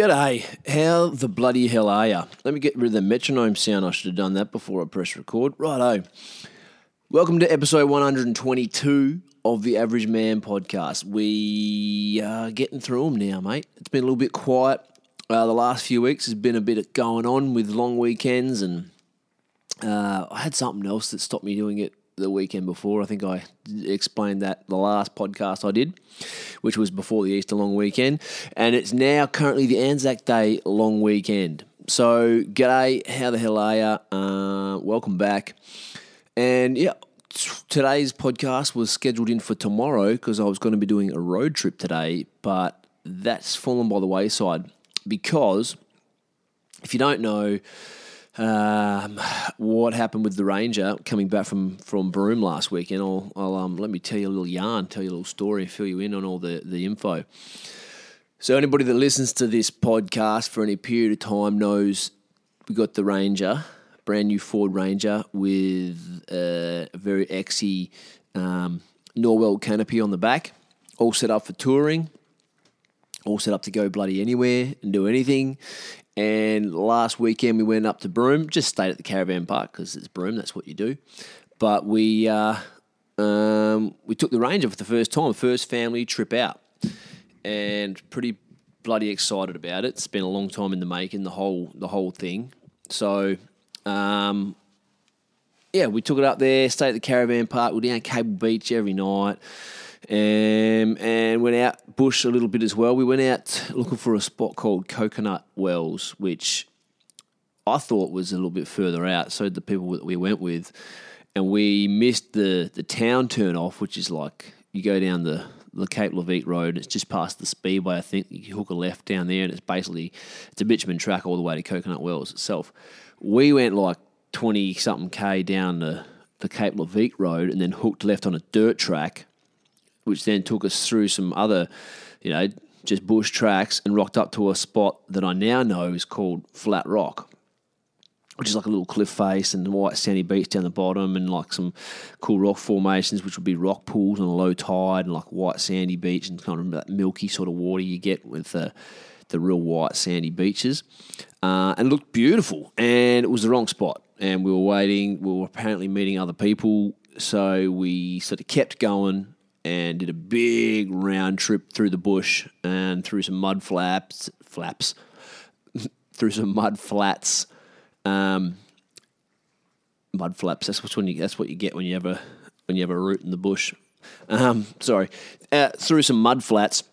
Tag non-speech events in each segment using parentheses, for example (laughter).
G'day, how the bloody hell are ya? Let me get rid of the metronome sound. I should have done that before I press record. Righto. Welcome to episode 122 of the Average Man podcast. We are getting through them now, mate. It's been a little bit quiet. Uh, the last few weeks has been a bit going on with long weekends, and uh, I had something else that stopped me doing it the weekend before. I think I explained that the last podcast I did, which was before the Easter long weekend, and it's now currently the Anzac Day long weekend. So, g'day, how the hell are ya? Uh, welcome back. And yeah, t- today's podcast was scheduled in for tomorrow because I was going to be doing a road trip today, but that's fallen by the wayside because if you don't know um, what happened with the Ranger coming back from from Broome last weekend, I'll, I'll um, let me tell you a little yarn, tell you a little story, fill you in on all the, the info. So anybody that listens to this podcast for any period of time knows we got the Ranger, brand new Ford Ranger with a very exy um, Norweld canopy on the back, all set up for touring all set up to go bloody anywhere and do anything. And last weekend we went up to Broome, just stayed at the caravan park because it's Broome, that's what you do. But we uh, um, we took the Ranger for the first time, first family trip out, and pretty bloody excited about it. It's been a long time in the making, the whole the whole thing. So. Um, yeah, we took it up there, stayed at the caravan park. We're down Cable Beach every night, um, and went out bush a little bit as well. We went out looking for a spot called Coconut Wells, which I thought was a little bit further out. So the people that we went with, and we missed the the town turn off, which is like you go down the the Cape Leveque Road. It's just past the Speedway, I think. You hook a left down there, and it's basically it's a bitumen track all the way to Coconut Wells itself. We went like twenty something k down the the Cape Leveque Road, and then hooked left on a dirt track which then took us through some other, you know, just bush tracks and rocked up to a spot that I now know is called Flat Rock, which is like a little cliff face and white sandy beach down the bottom and like some cool rock formations, which would be rock pools on a low tide and like white sandy beach and kind of that milky sort of water you get with the, the real white sandy beaches. Uh, and it looked beautiful and it was the wrong spot. And we were waiting, we were apparently meeting other people. So we sort of kept going and did a big round trip through the bush and through some mud flaps, flaps, (laughs) through some mud flats, um, mud flaps. That's what when you that's what you get when you have a when you have a root in the bush. Um, sorry, uh, through some mud flats,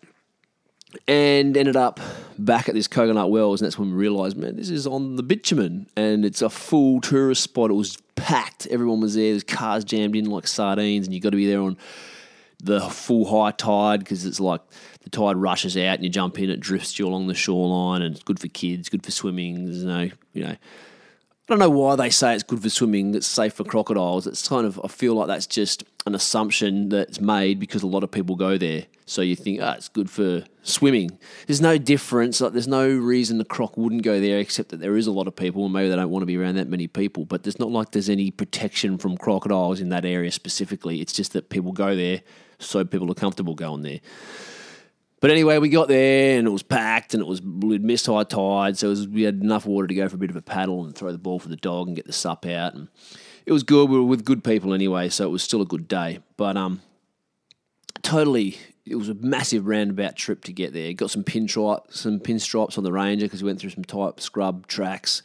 and ended up back at this Coconut Wells, and that's when we realised, man, this is on the bitumen, and it's a full tourist spot. It was packed. Everyone was there. There's cars jammed in like sardines, and you got to be there on the full high tide because it's like the tide rushes out and you jump in, it drifts you along the shoreline, and it's good for kids, good for swimming. There's no, you know, I don't know why they say it's good for swimming. It's safe for crocodiles. It's kind of I feel like that's just an assumption that's made because a lot of people go there. So you think, ah, it's good for swimming. There's no difference. Like there's no reason the croc wouldn't go there, except that there is a lot of people, and maybe they don't want to be around that many people. But there's not like there's any protection from crocodiles in that area specifically. It's just that people go there, so people are comfortable going there. But anyway, we got there and it was packed and it was we'd missed high tide, so was, we had enough water to go for a bit of a paddle and throw the ball for the dog and get the sup out. And it was good. We were with good people anyway, so it was still a good day. But um, totally. It was a massive roundabout trip to get there. Got some pinstripe, some pinstripes on the Ranger because we went through some tight scrub tracks.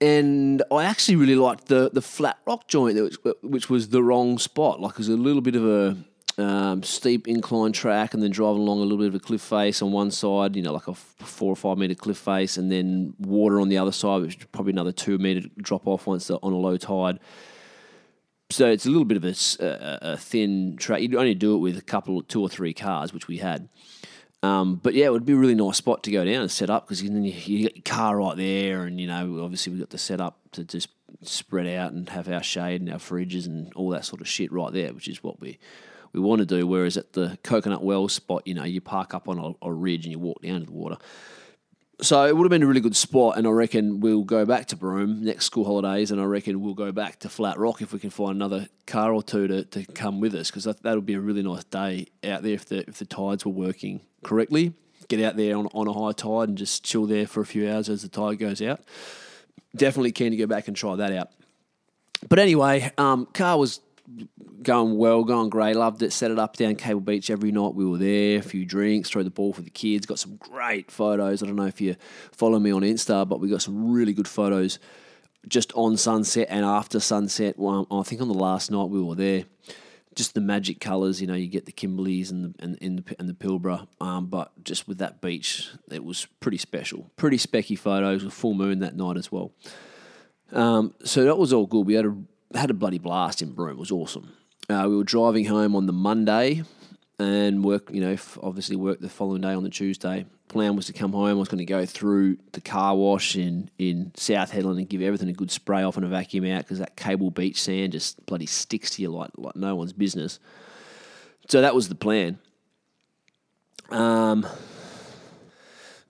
And I actually really liked the the flat rock joint, which, which was the wrong spot. Like it was a little bit of a um, steep incline track, and then driving along a little bit of a cliff face on one side, you know, like a four or five meter cliff face, and then water on the other side, which is probably another two meter drop off once on a low tide. So it's a little bit of a thin track. You'd only do it with a couple, two or three cars, which we had. Um, but yeah, it would be a really nice spot to go down and set up because then you, you get your car right there, and you know, obviously we got the setup to just spread out and have our shade and our fridges and all that sort of shit right there, which is what we we want to do. Whereas at the Coconut Well spot, you know, you park up on a, a ridge and you walk down to the water. So it would have been a really good spot, and I reckon we'll go back to Broome next school holidays, and I reckon we'll go back to Flat Rock if we can find another car or two to, to come with us, because that, that'll be a really nice day out there if the if the tides were working correctly. Get out there on, on a high tide and just chill there for a few hours as the tide goes out. Definitely keen to go back and try that out. But anyway, um, car was going well, going great. Loved it. Set it up down Cable Beach every night. We were there, a few drinks, throw the ball for the kids. Got some great photos. I don't know if you follow me on Insta, but we got some really good photos just on sunset and after sunset. Well, I think on the last night we were there. Just the magic colours, you know, you get the Kimberleys and the and, and the, and the Pilbara, um, but just with that beach, it was pretty special. Pretty specky photos with full moon that night as well. Um, so that was all good. We had a had a bloody blast in Broome. It was awesome. Uh, we were driving home on the Monday and work. You know, obviously work the following day on the Tuesday. Plan was to come home. I was going to go through the car wash in in South Hedland and give everything a good spray off and a vacuum out because that Cable Beach sand just bloody sticks to you like like no one's business. So that was the plan. Um.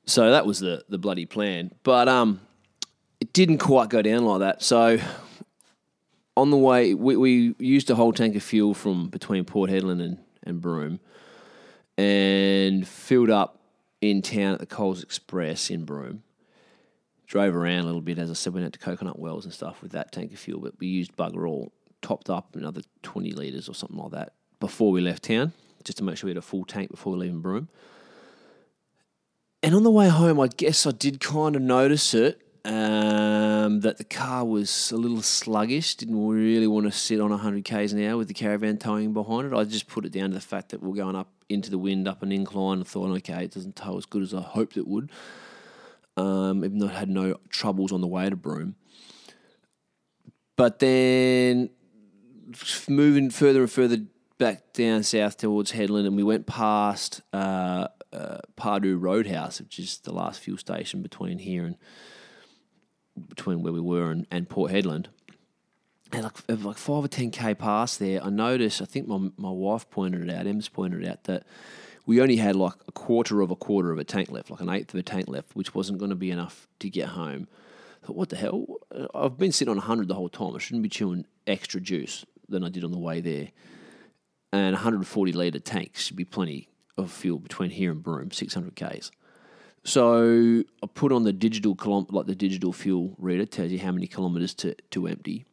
So that was the the bloody plan, but um, it didn't quite go down like that. So on the way, we, we used a whole tank of fuel from between Port Hedland and, and Broome and filled up in town at the Coles Express in Broome. Drove around a little bit, as I said, went out to Coconut Wells and stuff with that tank of fuel, but we used bugger all, topped up another 20 litres or something like that before we left town, just to make sure we had a full tank before leaving Broome. And on the way home, I guess I did kind of notice it um, that the car was a little sluggish. Didn't really want to sit on 100 k's an hour with the caravan towing behind it. I just put it down to the fact that we're going up into the wind, up an incline. I thought, okay, it doesn't tow as good as I hoped it would. Um, even though I had no troubles on the way to Broome. But then moving further and further back down south towards Hedland, and we went past uh, uh, Roadhouse, which is the last fuel station between here and between where we were and, and Port Hedland. And like like five or ten k past there, I noticed. I think my my wife pointed it out. Em's pointed out that we only had like a quarter of a quarter of a tank left, like an eighth of a tank left, which wasn't going to be enough to get home. I thought, what the hell? Uh, I've been sitting on 100 the whole time. I shouldn't be chewing extra juice than I did on the way there. And 140 litre tanks should be plenty of fuel between here and Broome, 600 Ks. So I put on the digital kilom- like the digital fuel reader tells you how many kilometers to, to empty,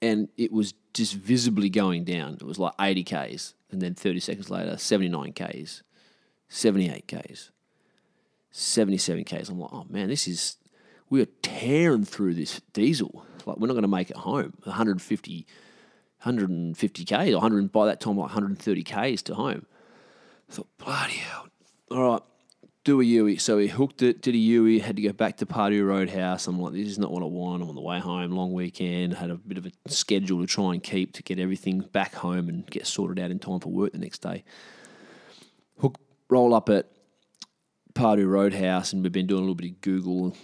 and it was just visibly going down. It was like 80 Ks, and then 30 seconds later, 79 Ks, 78 Ks, 77 Ks. I'm like, oh man, this is we are tearing through this diesel. Like we're not going to make it home. 150, 150 Ks, or 100 by that time like 130 Ks to home. I thought, bloody hell. All right, do a Yui. So he hooked it, did a Yui, had to go back to Pardoo Roadhouse. I'm like, this is not what I want. I'm on the way home, long weekend, had a bit of a schedule to try and keep to get everything back home and get sorted out in time for work the next day. Hook, roll up at Pardoo Roadhouse, and we've been doing a little bit of Google.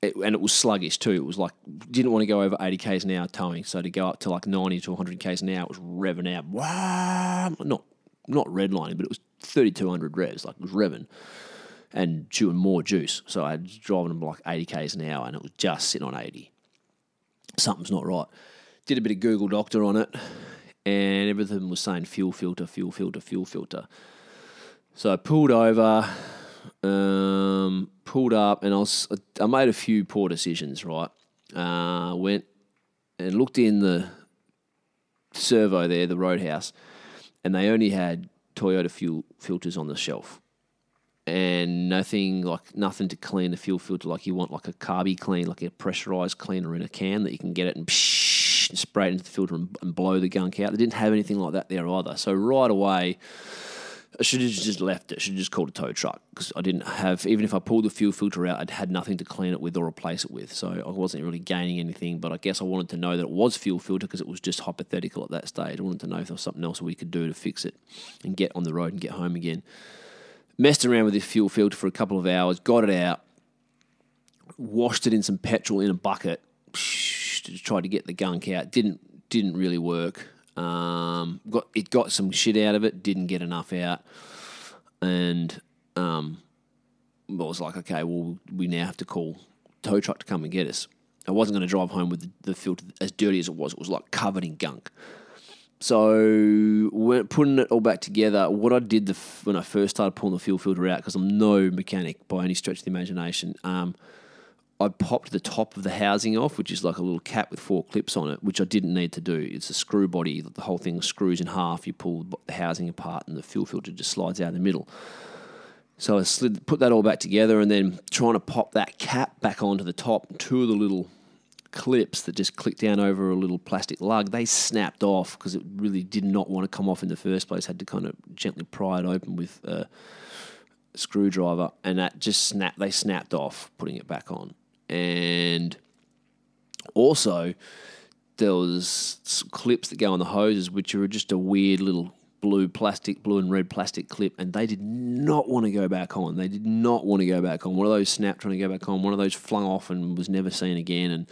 It, and it was sluggish too. It was like didn't want to go over 80 k's an hour towing, so to go up to like 90 to 100 k's an hour, it was revving out. Wow, not not redlining, but it was 3200 revs, like it was revving and chewing more juice. So I was driving them like 80 k's an hour, and it was just sitting on 80. Something's not right. Did a bit of Google Doctor on it, and everything was saying fuel filter, fuel filter, fuel filter. So I pulled over, um, pulled up, and I was I made a few poor decisions. Right, uh, went and looked in the servo there, the Roadhouse, and they only had Toyota fuel filters on the shelf, and nothing like nothing to clean the fuel filter like you want like a carby clean, like a pressurized cleaner in a can that you can get it and, psh, and spray it into the filter and, and blow the gunk out. They didn't have anything like that there either. So right away. I should have just left it. Should have just called a tow truck because I didn't have. Even if I pulled the fuel filter out, I'd had nothing to clean it with or replace it with. So I wasn't really gaining anything. But I guess I wanted to know that it was fuel filter because it was just hypothetical at that stage. I wanted to know if there was something else we could do to fix it and get on the road and get home again. Messed around with this fuel filter for a couple of hours, got it out, washed it in some petrol in a bucket, tried to get the gunk out. Didn't didn't really work. Um, got it got some shit out of it, didn't get enough out, and um, I was like, okay, well, we now have to call tow truck to come and get us. I wasn't going to drive home with the, the filter as dirty as it was. It was like covered in gunk. So when putting it all back together, what I did the, when I first started pulling the fuel filter out, because I'm no mechanic by any stretch of the imagination, um, I popped the top of the housing off, which is like a little cap with four clips on it, which I didn't need to do. It's a screw body. The whole thing screws in half. You pull the housing apart, and the fuel filter just slides out in the middle. So I slid, put that all back together, and then trying to pop that cap back onto the top. Two of the little clips that just clicked down over a little plastic lug, they snapped off because it really did not want to come off in the first place. Had to kind of gently pry it open with a screwdriver, and that just snapped. They snapped off, putting it back on and also there was clips that go on the hoses, which are just a weird little blue plastic, blue and red plastic clip, and they did not want to go back on. They did not want to go back on. One of those snapped trying to go back on. One of those flung off and was never seen again. And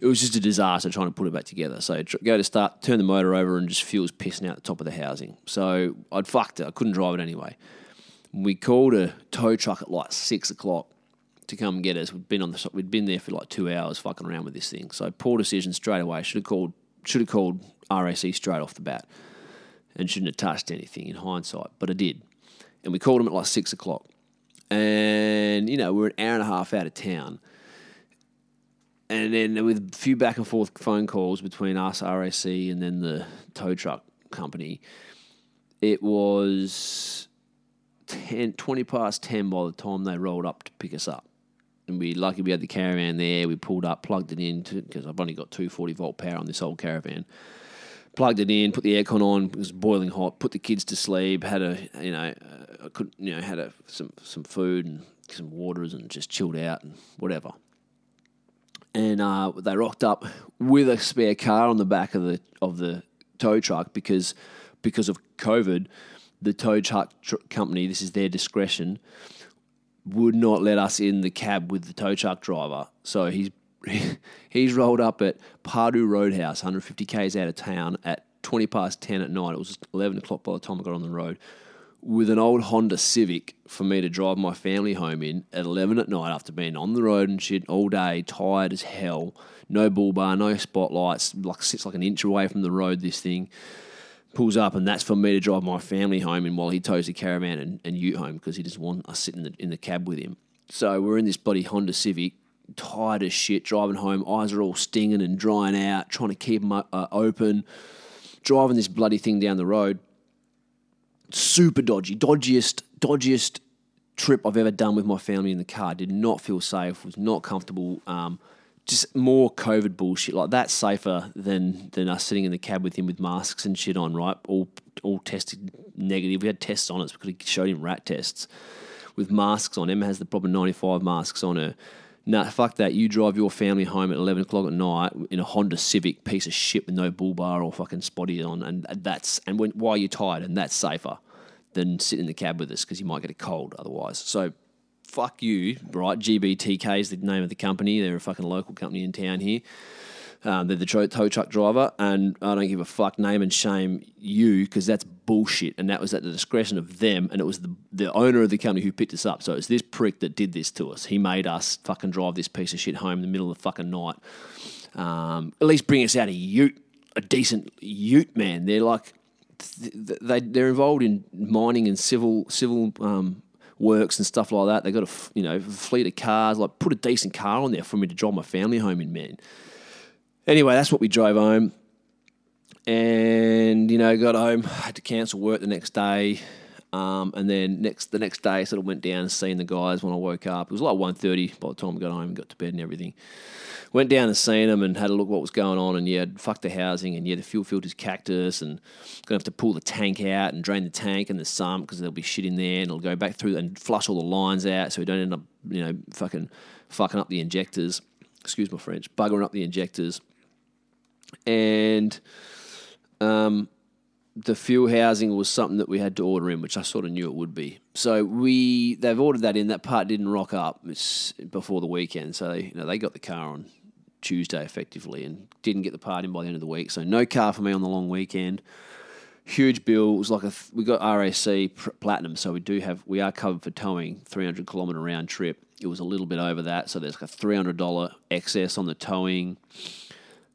it was just a disaster trying to put it back together. So go to start, turn the motor over, and just fuel's pissing out the top of the housing. So I'd fucked it. I couldn't drive it anyway. We called a tow truck at like six o'clock to come get us. We'd been on the we'd been there for like two hours fucking around with this thing. So poor decision straight away. Should have called should have called RAC straight off the bat, and shouldn't have touched anything in hindsight. But I did, and we called them at like six o'clock, and you know we're an hour and a half out of town. And then with a few back and forth phone calls between us, RAC, and then the tow truck company, it was 10, 20 past 10 by the time they rolled up to pick us up and we lucky we had the caravan there. We pulled up, plugged it in because I've only got 240 volt power on this old caravan. Plugged it in, put the aircon on. It was boiling hot. Put the kids to sleep. Had a you know, uh, I couldn't you know had a some some food and some waters and just chilled out and whatever. And uh, they rocked up with a spare car on the back of the of the tow truck because because of COVID, the tow truck tr- company. This is their discretion would not let us in the cab with the tow truck driver. So he's (laughs) he's rolled up at Pardoo Roadhouse, 150 k's out of town, at 20 past 10 at night. It was 11 o'clock by the time I got on the road with an old Honda Civic for me to drive my family home in at 11 at night after being on the road and shit all day, tired as hell. No bull bar, no spotlights, like sits like an inch away from the road. This thing pulls up, and that's for me to drive my family home in while he tows the caravan and, and ute home because he doesn't want us sitting in the, in the cab with him. So we're in this bloody Honda Civic, tired as shit, driving home. Eyes are all stinging and drying out, trying to keep them uh, open. Driving this bloody thing down the road. Super dodgy, dodgiest, dodgiest trip I've ever done with my family in the car. Did not feel safe. Was not comfortable. Um, just more COVID bullshit. Like that's safer than than us sitting in the cab with him with masks and shit on, right? All all tested negative. We had tests on us because he showed him rat tests with masks on. Emma has the proper ninety five masks on her. Nah, fuck that. You drive your family home at eleven o'clock at night in a Honda Civic piece of shit with no bull bar or fucking spotty on, and that's and when you're tired, and that's safer than sitting in the cab with us because you might get a cold otherwise. So fuck you, right? GBTK is the name of the company. They're a fucking local company in town here. Um, they're the tow truck driver, and I don't give a fuck. Name and shame you because that's bullshit, and that was at the discretion of them, and it was the the owner of the company who picked us up. So it's this prick that did this to us. He made us fucking drive this piece of shit home in the middle of the fucking night. Um, at least bring us out a Ute, a decent Ute, man. They're like they they're involved in mining and civil civil um, works and stuff like that. They got a you know fleet of cars. Like put a decent car on there for me to drive my family home in, man. Anyway, that's what we drove home. and you know, got home, had to cancel work the next day. Um, and then next the next day, sort of went down and seen the guys when I woke up. It was like 1.30 by the time I got home and got to bed and everything. Went down and seen them and had a look what was going on. And yeah, fuck the housing and yeah, the fuel filter's cactus and gonna have to pull the tank out and drain the tank and the sump because there'll be shit in there and it'll go back through and flush all the lines out so we don't end up you know fucking fucking up the injectors. Excuse my French, buggering up the injectors. And um, the fuel housing was something that we had to order in, which I sort of knew it would be. So we they've ordered that in. That part didn't rock up it's before the weekend, so they, you know they got the car on Tuesday effectively and didn't get the part in by the end of the week. So no car for me on the long weekend. Huge bill. It was like a th- we got RAC pr- platinum, so we do have we are covered for towing, three hundred kilometer round trip. It was a little bit over that, so there's like a three hundred dollar excess on the towing.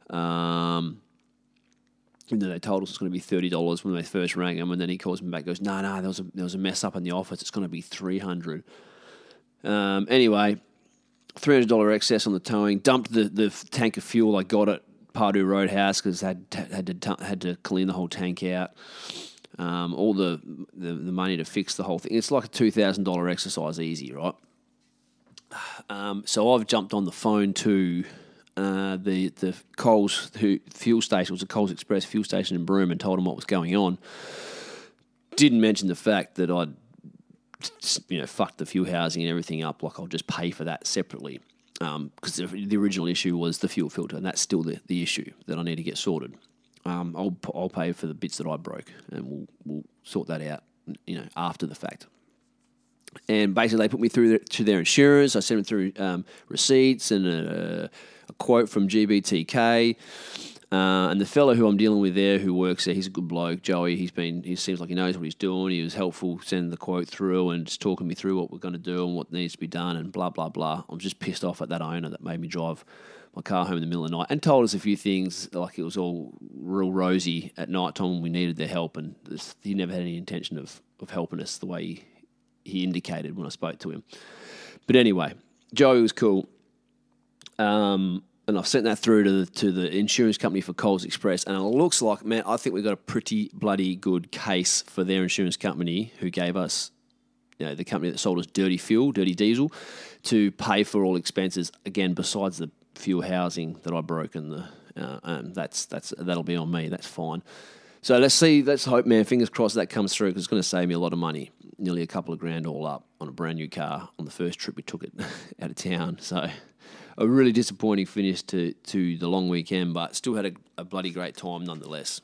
Um, and then they told us it's going to be thirty dollars when they first rang him, and then he calls me back, goes, "No, no, there was a there was a mess up in the office. It's going to be three hundred. Um, anyway, three hundred dollar excess on the towing. Dumped the, the tank of fuel I got at Pardoo Roadhouse because had had to had to clean the whole tank out. Um, all the, the the money to fix the whole thing. It's like a two thousand dollar exercise, easy, right? Um, so I've jumped on the phone to uh, the the Coles fuel station was a Coles Express fuel station in Broome and told them what was going on. Didn't mention the fact that I'd you know fucked the fuel housing and everything up. Like I'll just pay for that separately because the, the original issue was the fuel filter, and that's still the, the issue that I need to get sorted. Um, I'll I'll pay for the bits that I broke, and we'll we'll sort that out. You know after the fact and basically they put me through to their insurers. I sent them through um, receipts and a, quote from GBTK. Uh, and the fellow who I'm dealing with there, who works there, he's a good bloke, Joey. He's been, he seems like he knows what he's doing. He was helpful sending the quote through and just talking me through what we're going to do and what needs to be done and blah blah blah. I'm just pissed off at that owner that made me drive my car home in the middle of the night and told us a few things like it was all real rosy at night time when we needed their help and this, he never had any intention of, of helping us the way he, he indicated when I spoke to him. But anyway, Joey was cool. Um, and I've sent that through to the, to the insurance company for Coles Express, and it looks like, man, I think we've got a pretty bloody good case for their insurance company who gave us, you know, the company that sold us dirty fuel, dirty diesel, to pay for all expenses. Again, besides the fuel housing that I broke, and the uh, um, that's that's that'll be on me. That's fine. So let's see. Let's hope, man. Fingers crossed that comes through because it's going to save me a lot of money, nearly a couple of grand all up on a brand new car on the first trip we took it (laughs) out of town. So a really disappointing finish to to the long weekend, but still had a, a bloody great time nonetheless.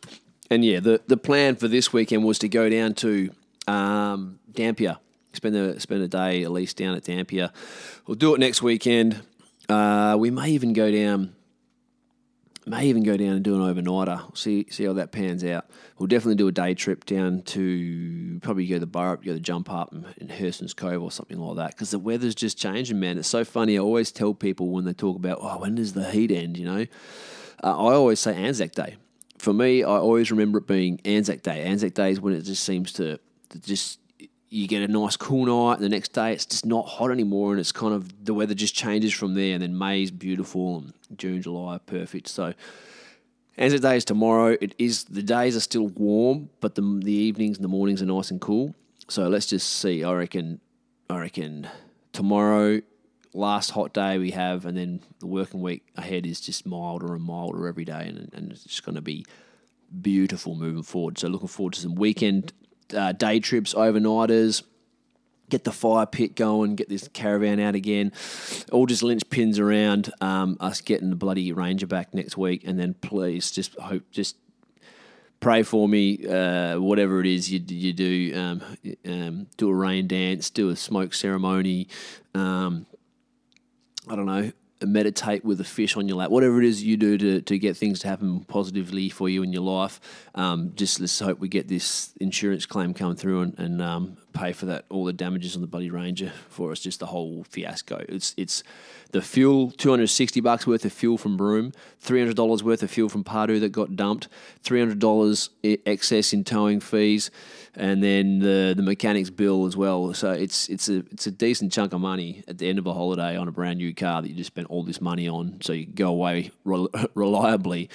And yeah, the the plan for this weekend was to go down to um, Dampier, spend a spend a day at least down at Dampier. We'll do it next weekend. Uh, we may even go down may even go down and do an overnighter. See see how that pans out. We'll definitely do a day trip down to probably go to the bar up, go to Jump Up in, in Hearson's Cove or something like that. Because the weather's just changing, man. It's so funny. I always tell people when they talk about, oh, when does the heat end? You know, uh, I always say Anzac Day. For me, I always remember it being Anzac Day. Anzac Day is when it just seems to, to just you get a nice cool night, and the next day it's just not hot anymore, and it's kind of the weather just changes from there. And then May's beautiful, and June, July are perfect. So Anzac Day is tomorrow. It is the days are still warm, but the the evenings and the mornings are nice and cool. So let's just see. I reckon, I reckon tomorrow, last hot day we have, and then the working week ahead is just milder and milder every day, and and it's just going to be beautiful moving forward. So looking forward to some weekend uh, day trips, overnighters. Get the fire pit going, get this caravan out again. All just linchpins around um, us getting the bloody Ranger back next week, and then please just hope, just pray for me. Uh, whatever it is you you do, um, um, do a rain dance, do a smoke ceremony. Um, I don't know, meditate with a fish on your lap, whatever it is you do to, to get things to happen positively for you in your life. Um, just let's hope we get this insurance claim come through and, and um, pay for that all the damages on the Buddy Ranger for us. Just the whole fiasco. It's it's the fuel, two hundred sixty bucks worth of fuel from Broome, three hundred dollars worth of fuel from Pardoo that got dumped, three hundred dollars excess in towing fees, and then the the mechanics bill as well. So it's it's a it's a decent chunk of money at the end of a holiday on a brand new car that you just spent all this money on, so you go away (laughs) reliably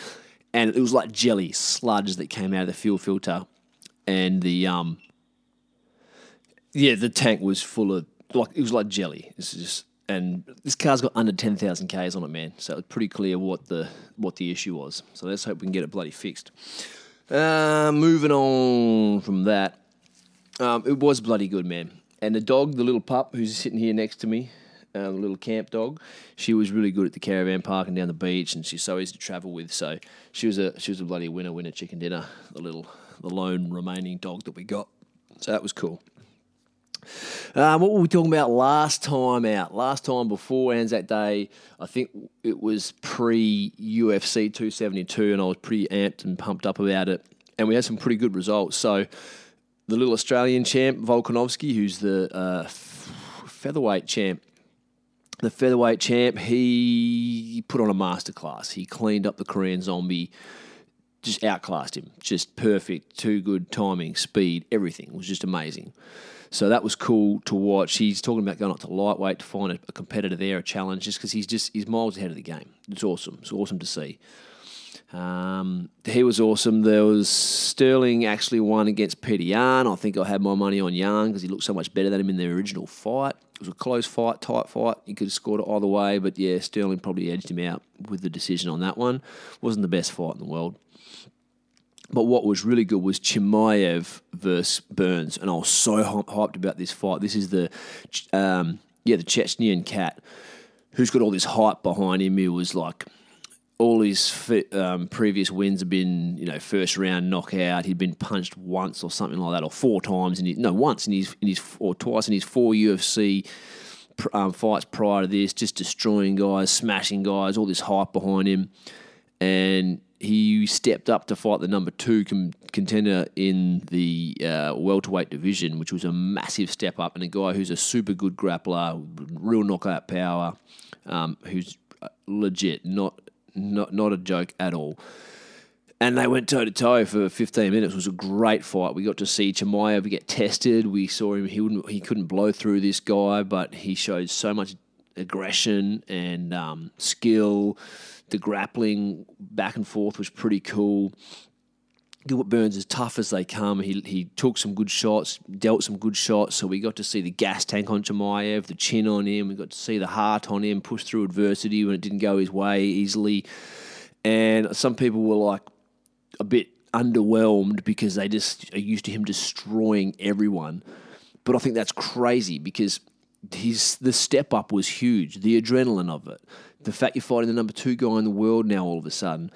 and it was like jelly sludge that came out of the fuel filter, and the um, yeah, the tank was full of like it was like jelly. It's just and this car's got under ten thousand k's on it, man. So it's pretty clear what the what the issue was. So let's hope we can get it bloody fixed. Uh, moving on from that, um, it was bloody good, man. And the dog, the little pup who's sitting here next to me, uh, the little camp dog, she was really good at the caravan park and down the beach, and she's so easy to travel with. So she was a she was a bloody winner, winner chicken dinner. The little the lone remaining dog that we got. So that was cool. Um, what were we talking about last time out? Last time before Anzac Day, I think it was pre UFC 272, and I was pretty amped and pumped up about it. And we had some pretty good results. So the little Australian champ, Volkanovski, who's the uh, featherweight champ, the featherweight champ, he put on a masterclass. He cleaned up the Korean zombie, just outclassed him. Just perfect, too good timing, speed, everything it was just amazing. So that was cool to watch. He's talking about going up to lightweight to find a, a competitor there, a challenge, just because he's just he's miles ahead of the game. It's awesome. It's awesome to see. Um, he was awesome. There was Sterling actually won against Peter Yan. I think I had my money on Yan because he looked so much better than him in the original fight. It was a close fight, tight fight. He could have scored it either way, but yeah, Sterling probably edged him out with the decision on that one. Wasn't the best fight in the world. But what was really good was Chimaev versus Burns, and I was so hyped about this fight. This is the, um, yeah, the Chechenian cat, who's got all this hype behind him. He was like, all his um, previous wins have been, you know, first round knockout. He'd been punched once or something like that, or four times in his, no, once in his in his or twice in his four UFC um, fights prior to this, just destroying guys, smashing guys, all this hype behind him, and he stepped up to fight the number two com- contender in the uh, welterweight division, which was a massive step up, and a guy who's a super good grappler, real knockout power, um, who's uh, legit, not not not a joke at all. And they went toe to toe for 15 minutes. It was a great fight. We got to see Chimaev get tested. We saw him; he wouldn't, he couldn't blow through this guy, but he showed so much aggression and um, skill the grappling back and forth was pretty cool. Gilbert Burns, as tough as they come, he he took some good shots, dealt some good shots. So we got to see the gas tank on Chimaev, the chin on him. We got to see the heart on him, push through adversity when it didn't go his way easily. And some people were like a bit underwhelmed because they just are used to him destroying everyone. But I think that's crazy because his the step up was huge, the adrenaline of it the fact you're fighting the number two guy in the world now all of a sudden.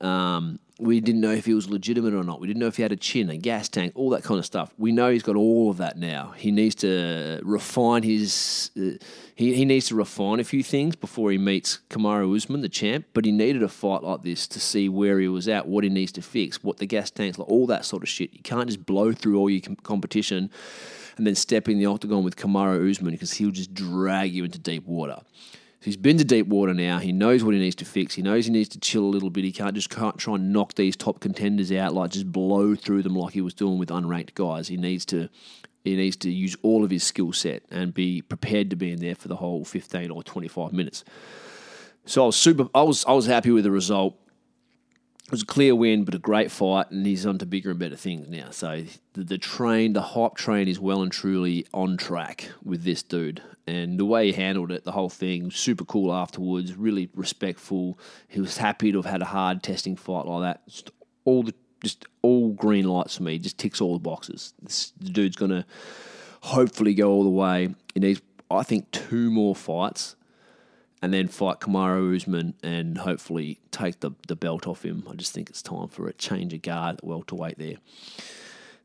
Um, we didn't know if he was legitimate or not. We didn't know if he had a chin, a gas tank, all that kind of stuff. We know he's got all of that now. He needs to refine his. Uh, he, he needs to refine a few things before he meets Kamaru Usman, the champ. But he needed a fight like this to see where he was at, what he needs to fix, what the gas tanks like, all that sort of shit. You can't just blow through all your com- competition and then step in the octagon with Kamaru Usman because he'll just drag you into deep water. He's been to deep water now. He knows what he needs to fix. He knows he needs to chill a little bit. He can't just can't try and knock these top contenders out, like just blow through them like he was doing with unranked guys. He needs to he needs to use all of his skill set and be prepared to be in there for the whole 15 or 25 minutes. So I was super I was I was happy with the result. It was a clear win, but a great fight, and he's on to bigger and better things now. So the, the train, the hype train, is well and truly on track with this dude and the way he handled it, the whole thing, super cool afterwards, really respectful. He was happy to have had a hard testing fight like that. Just all the just all green lights for me. Just ticks all the boxes. This, the dude's gonna hopefully go all the way. He needs, I think, two more fights, and then fight Kamaru Usman and hopefully take the the belt off him. I just think it's time for a change of guard at welterweight there.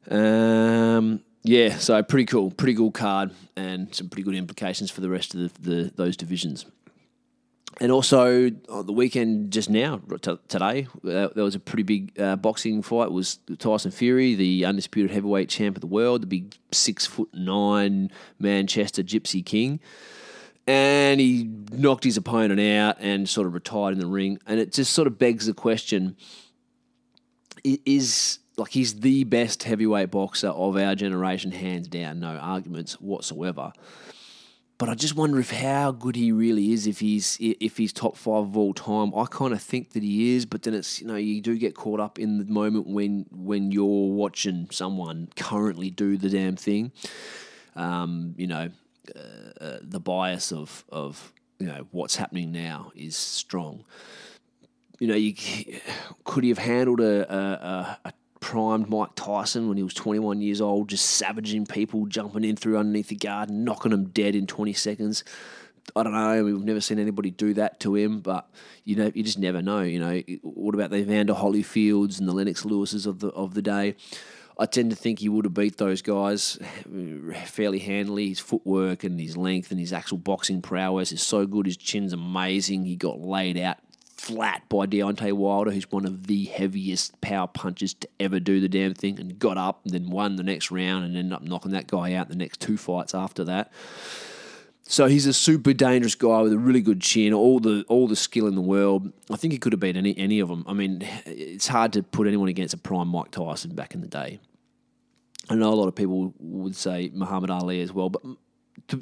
Um, yeah, so pretty cool, pretty cool card, and some pretty good implications for the rest of the, the those divisions. And also on the weekend just now, t- today, uh, there was a pretty big uh, boxing fight. It was Tyson Fury, the undisputed heavyweight champ of the world, the big six foot nine Manchester Gypsy King, and he knocked his opponent out and sort of retired in the ring. And it just sort of begs the question: Is like he's the best heavyweight boxer of our generation, hands down, no arguments whatsoever. but I just wonder if how good he really is. If he's if he's top five of all time, I kind of think that he is. But then it's you know you do get caught up in the moment when when you're watching someone currently do the damn thing. Um, you know, uh, uh, the bias of of you know what's happening now is strong. You know, you could he have handled a, a, a primed Mike Tyson when he was 21 years old, just savaging people, jumping in through underneath the guard, knocking them dead in 20 seconds. I don't know. We've never seen anybody do that to him, but you know, you just never know. You know, what about the Evander Holyfields and the Lennox Lewises of the of the day? I tend to think he would have beat those guys (sighs) fairly handily. His footwork and his length and his actual boxing prowess is so good. His chin's amazing. He got laid out flat by Deontay Wilder, who's one of the heaviest power punchers to ever do the damn thing, and got up and then won the next round and ended up knocking that guy out the next two fights after that. So he's a super dangerous guy with a really good chin, all the all the skill in the world. I think he could have beat any any of them. I mean, it's hard to put anyone against a prime Mike Tyson back in the day. I know a lot of people would say Muhammad Ali as well, but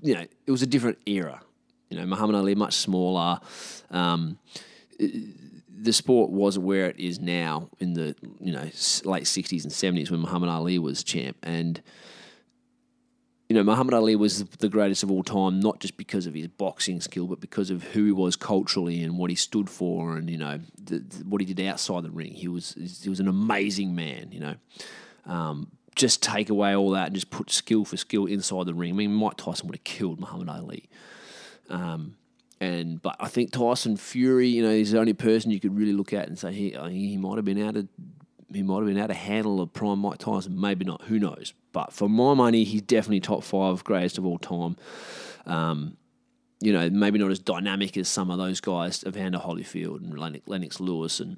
you know it was a different era. You know, Muhammad Ali much smaller. Um, the sport wasn't where it is now in the you know late sixties and seventies when Muhammad Ali was champ, and you know Muhammad Ali was the greatest of all time, not just because of his boxing skill, but because of who he was culturally and what he stood for, and you know the, the, what he did outside the ring. He was he was an amazing man, you know. Um, just take away all that and just put skill for skill inside the ring. I mean, Mike Tyson would have killed Muhammad Ali. Um, and but I think Tyson Fury, you know, he's the only person you could really look at and say he he might have been able to he might have been able to handle a prime Mike Tyson. Maybe not. Who knows? But for my money, he's definitely top five greatest of all time. Um, you know, maybe not as dynamic as some of those guys, Evander Holyfield and Lennox, Lennox Lewis and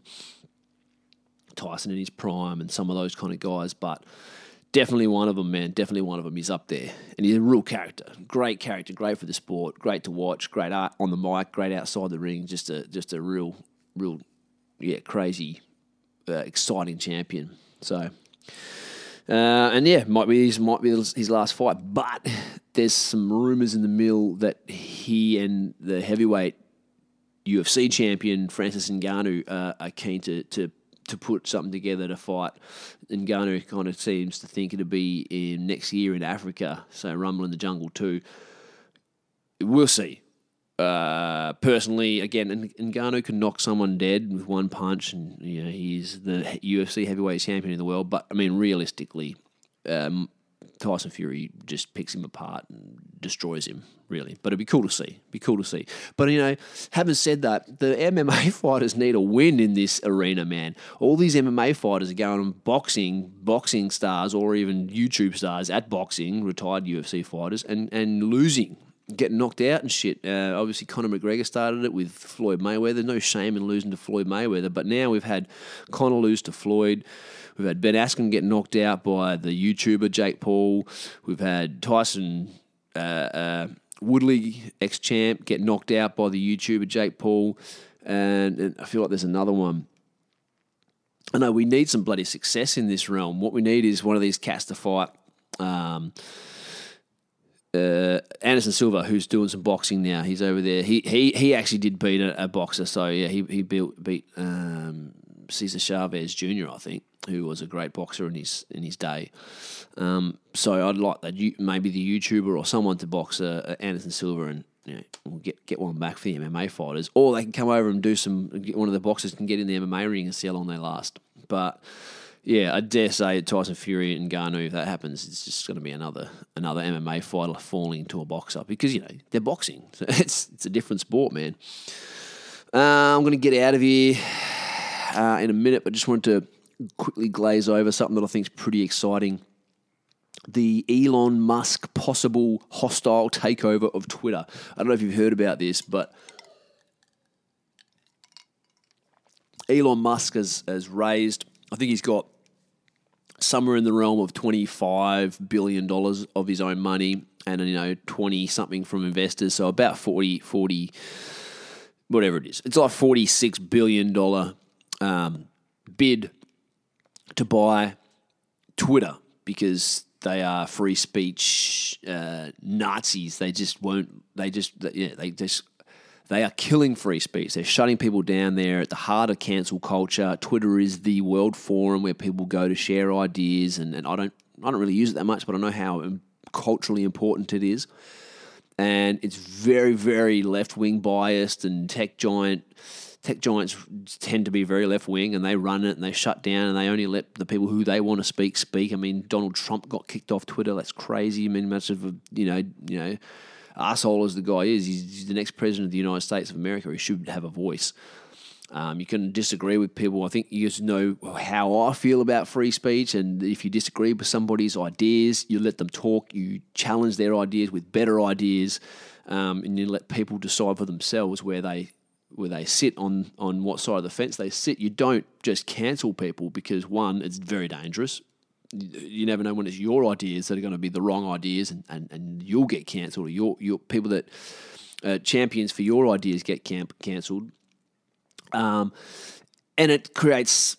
Tyson in his prime and some of those kind of guys, but definitely one of them, man. Definitely one of them. He's up there, and he's a real character. Great character. Great for the sport. Great to watch. Great art on the mic. Great outside the ring. Just a just a real, real, yeah, crazy, uh, exciting champion. So. Uh, and yeah, might be his might be his last fight, but there's some rumors in the mill that he and the heavyweight UFC champion Francis Ngannou uh, are keen to to to put something together to fight. Ngannou kind of seems to think it'll be in next year in Africa, so Rumble in the Jungle too. We'll see. Uh, personally, again, Ngannou can knock someone dead with one punch, and you know he's the UFC heavyweight champion in the world. But I mean, realistically, um, Tyson Fury just picks him apart and destroys him, really. But it'd be cool to see. Be cool to see. But you know, having said that, the MMA (laughs) fighters need a win in this arena, man. All these MMA fighters are going boxing, boxing stars, or even YouTube stars at boxing, retired UFC fighters, and and losing. Getting knocked out and shit. Uh, obviously, Conor McGregor started it with Floyd Mayweather. No shame in losing to Floyd Mayweather, but now we've had Conor lose to Floyd. We've had Ben Askren get knocked out by the YouTuber Jake Paul. We've had Tyson uh, uh, Woodley, ex champ, get knocked out by the YouTuber Jake Paul. And, and, I feel like there's another one. I know we need some bloody success in this realm. What we need is one of these cats to fight. Um, uh, Anderson Silva, who's doing some boxing now, he's over there. He he he actually did beat a, a boxer, so yeah, he he beat beat um, Cesar Chavez Jr. I think who was a great boxer in his in his day. Um, so I'd like that maybe the YouTuber or someone to box uh, Anderson Silva and you know, we'll get get one back for the MMA fighters, or they can come over and do some. One of the boxers can get in the MMA ring and see how long they last. But yeah, I dare say Tyson Fury and Ngannou, if that happens, it's just going to be another another MMA fighter falling into a boxer because you know they're boxing. So (laughs) it's it's a different sport, man. Uh, I'm going to get out of here uh, in a minute, but just wanted to quickly glaze over something that I think is pretty exciting. The Elon Musk possible hostile takeover of Twitter. I don't know if you've heard about this, but Elon Musk has, has raised, I think he's got somewhere in the realm of $25 billion of his own money and, you know, 20 something from investors. So about 40, 40, whatever it is. It's like $46 billion um, bid to buy Twitter because they are free speech uh, Nazis. They just won't. They just yeah. They just they are killing free speech. They're shutting people down. They're at the heart of cancel culture. Twitter is the world forum where people go to share ideas, and, and I don't I don't really use it that much, but I know how culturally important it is. And it's very, very left wing biased, and tech giant tech giants tend to be very left wing and they run it and they shut down and they only let the people who they want to speak speak. I mean, Donald Trump got kicked off Twitter. That's crazy. I mean, much of a you know you know asshole as the guy is, he's, he's the next president of the United States of America. He should have a voice. Um, you can disagree with people. I think you just know how I feel about free speech, and if you disagree with somebody's ideas, you let them talk. You challenge their ideas with better ideas, um, and you let people decide for themselves where they where they sit on on what side of the fence they sit. You don't just cancel people because one, it's very dangerous. You never know when it's your ideas that are going to be the wrong ideas, and, and, and you'll get cancelled, or your your people that uh, champions for your ideas get camp cancelled. Um, and it creates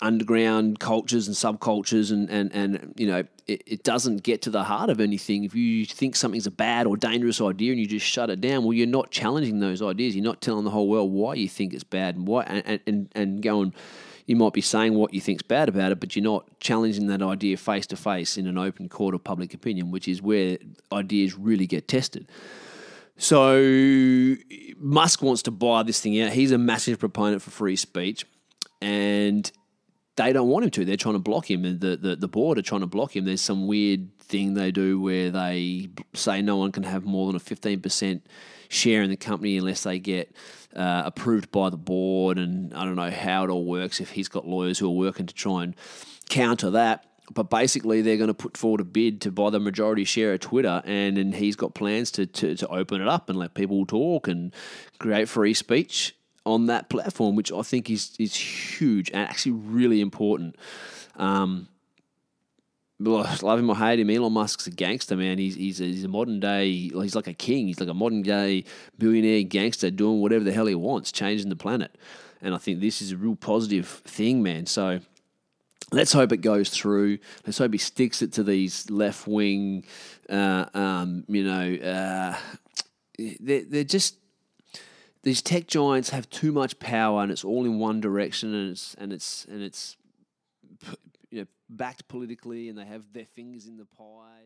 underground cultures and subcultures and, and, and you know it, it doesn't get to the heart of anything if you think something's a bad or dangerous idea and you just shut it down well you're not challenging those ideas you're not telling the whole world why you think it's bad and why and, and, and going you might be saying what you think's bad about it but you're not challenging that idea face to face in an open court of public opinion which is where ideas really get tested so Musk wants to buy this thing out. He's a massive proponent for free speech, and they don't want him to. They're trying to block him, and the, the, the board are trying to block him. There's some weird thing they do where they say no one can have more than a 15% share in the company unless they get uh, approved by the board. And I don't know how it all works if he's got lawyers who are working to try and counter that but basically they're going to put forward a bid to buy the majority share of Twitter, and, and he's got plans to, to, to open it up and let people talk and create free speech on that platform, which I think is is huge and actually really important. Um, love him or hate him, Elon Musk's a gangster, man. He's he's a, he's a modern day. He's like a king. He's like a modern day billionaire gangster doing whatever the hell he wants, changing the planet. And I think this is a real positive thing, man. So let's hope it goes through. Let's hope he sticks it to these left wing, uh, um, you know, uh, they're, they're just these tech giants have too much power and it's all in one direction and it's and it's and it's you know backed politically and they have their fingers in the pie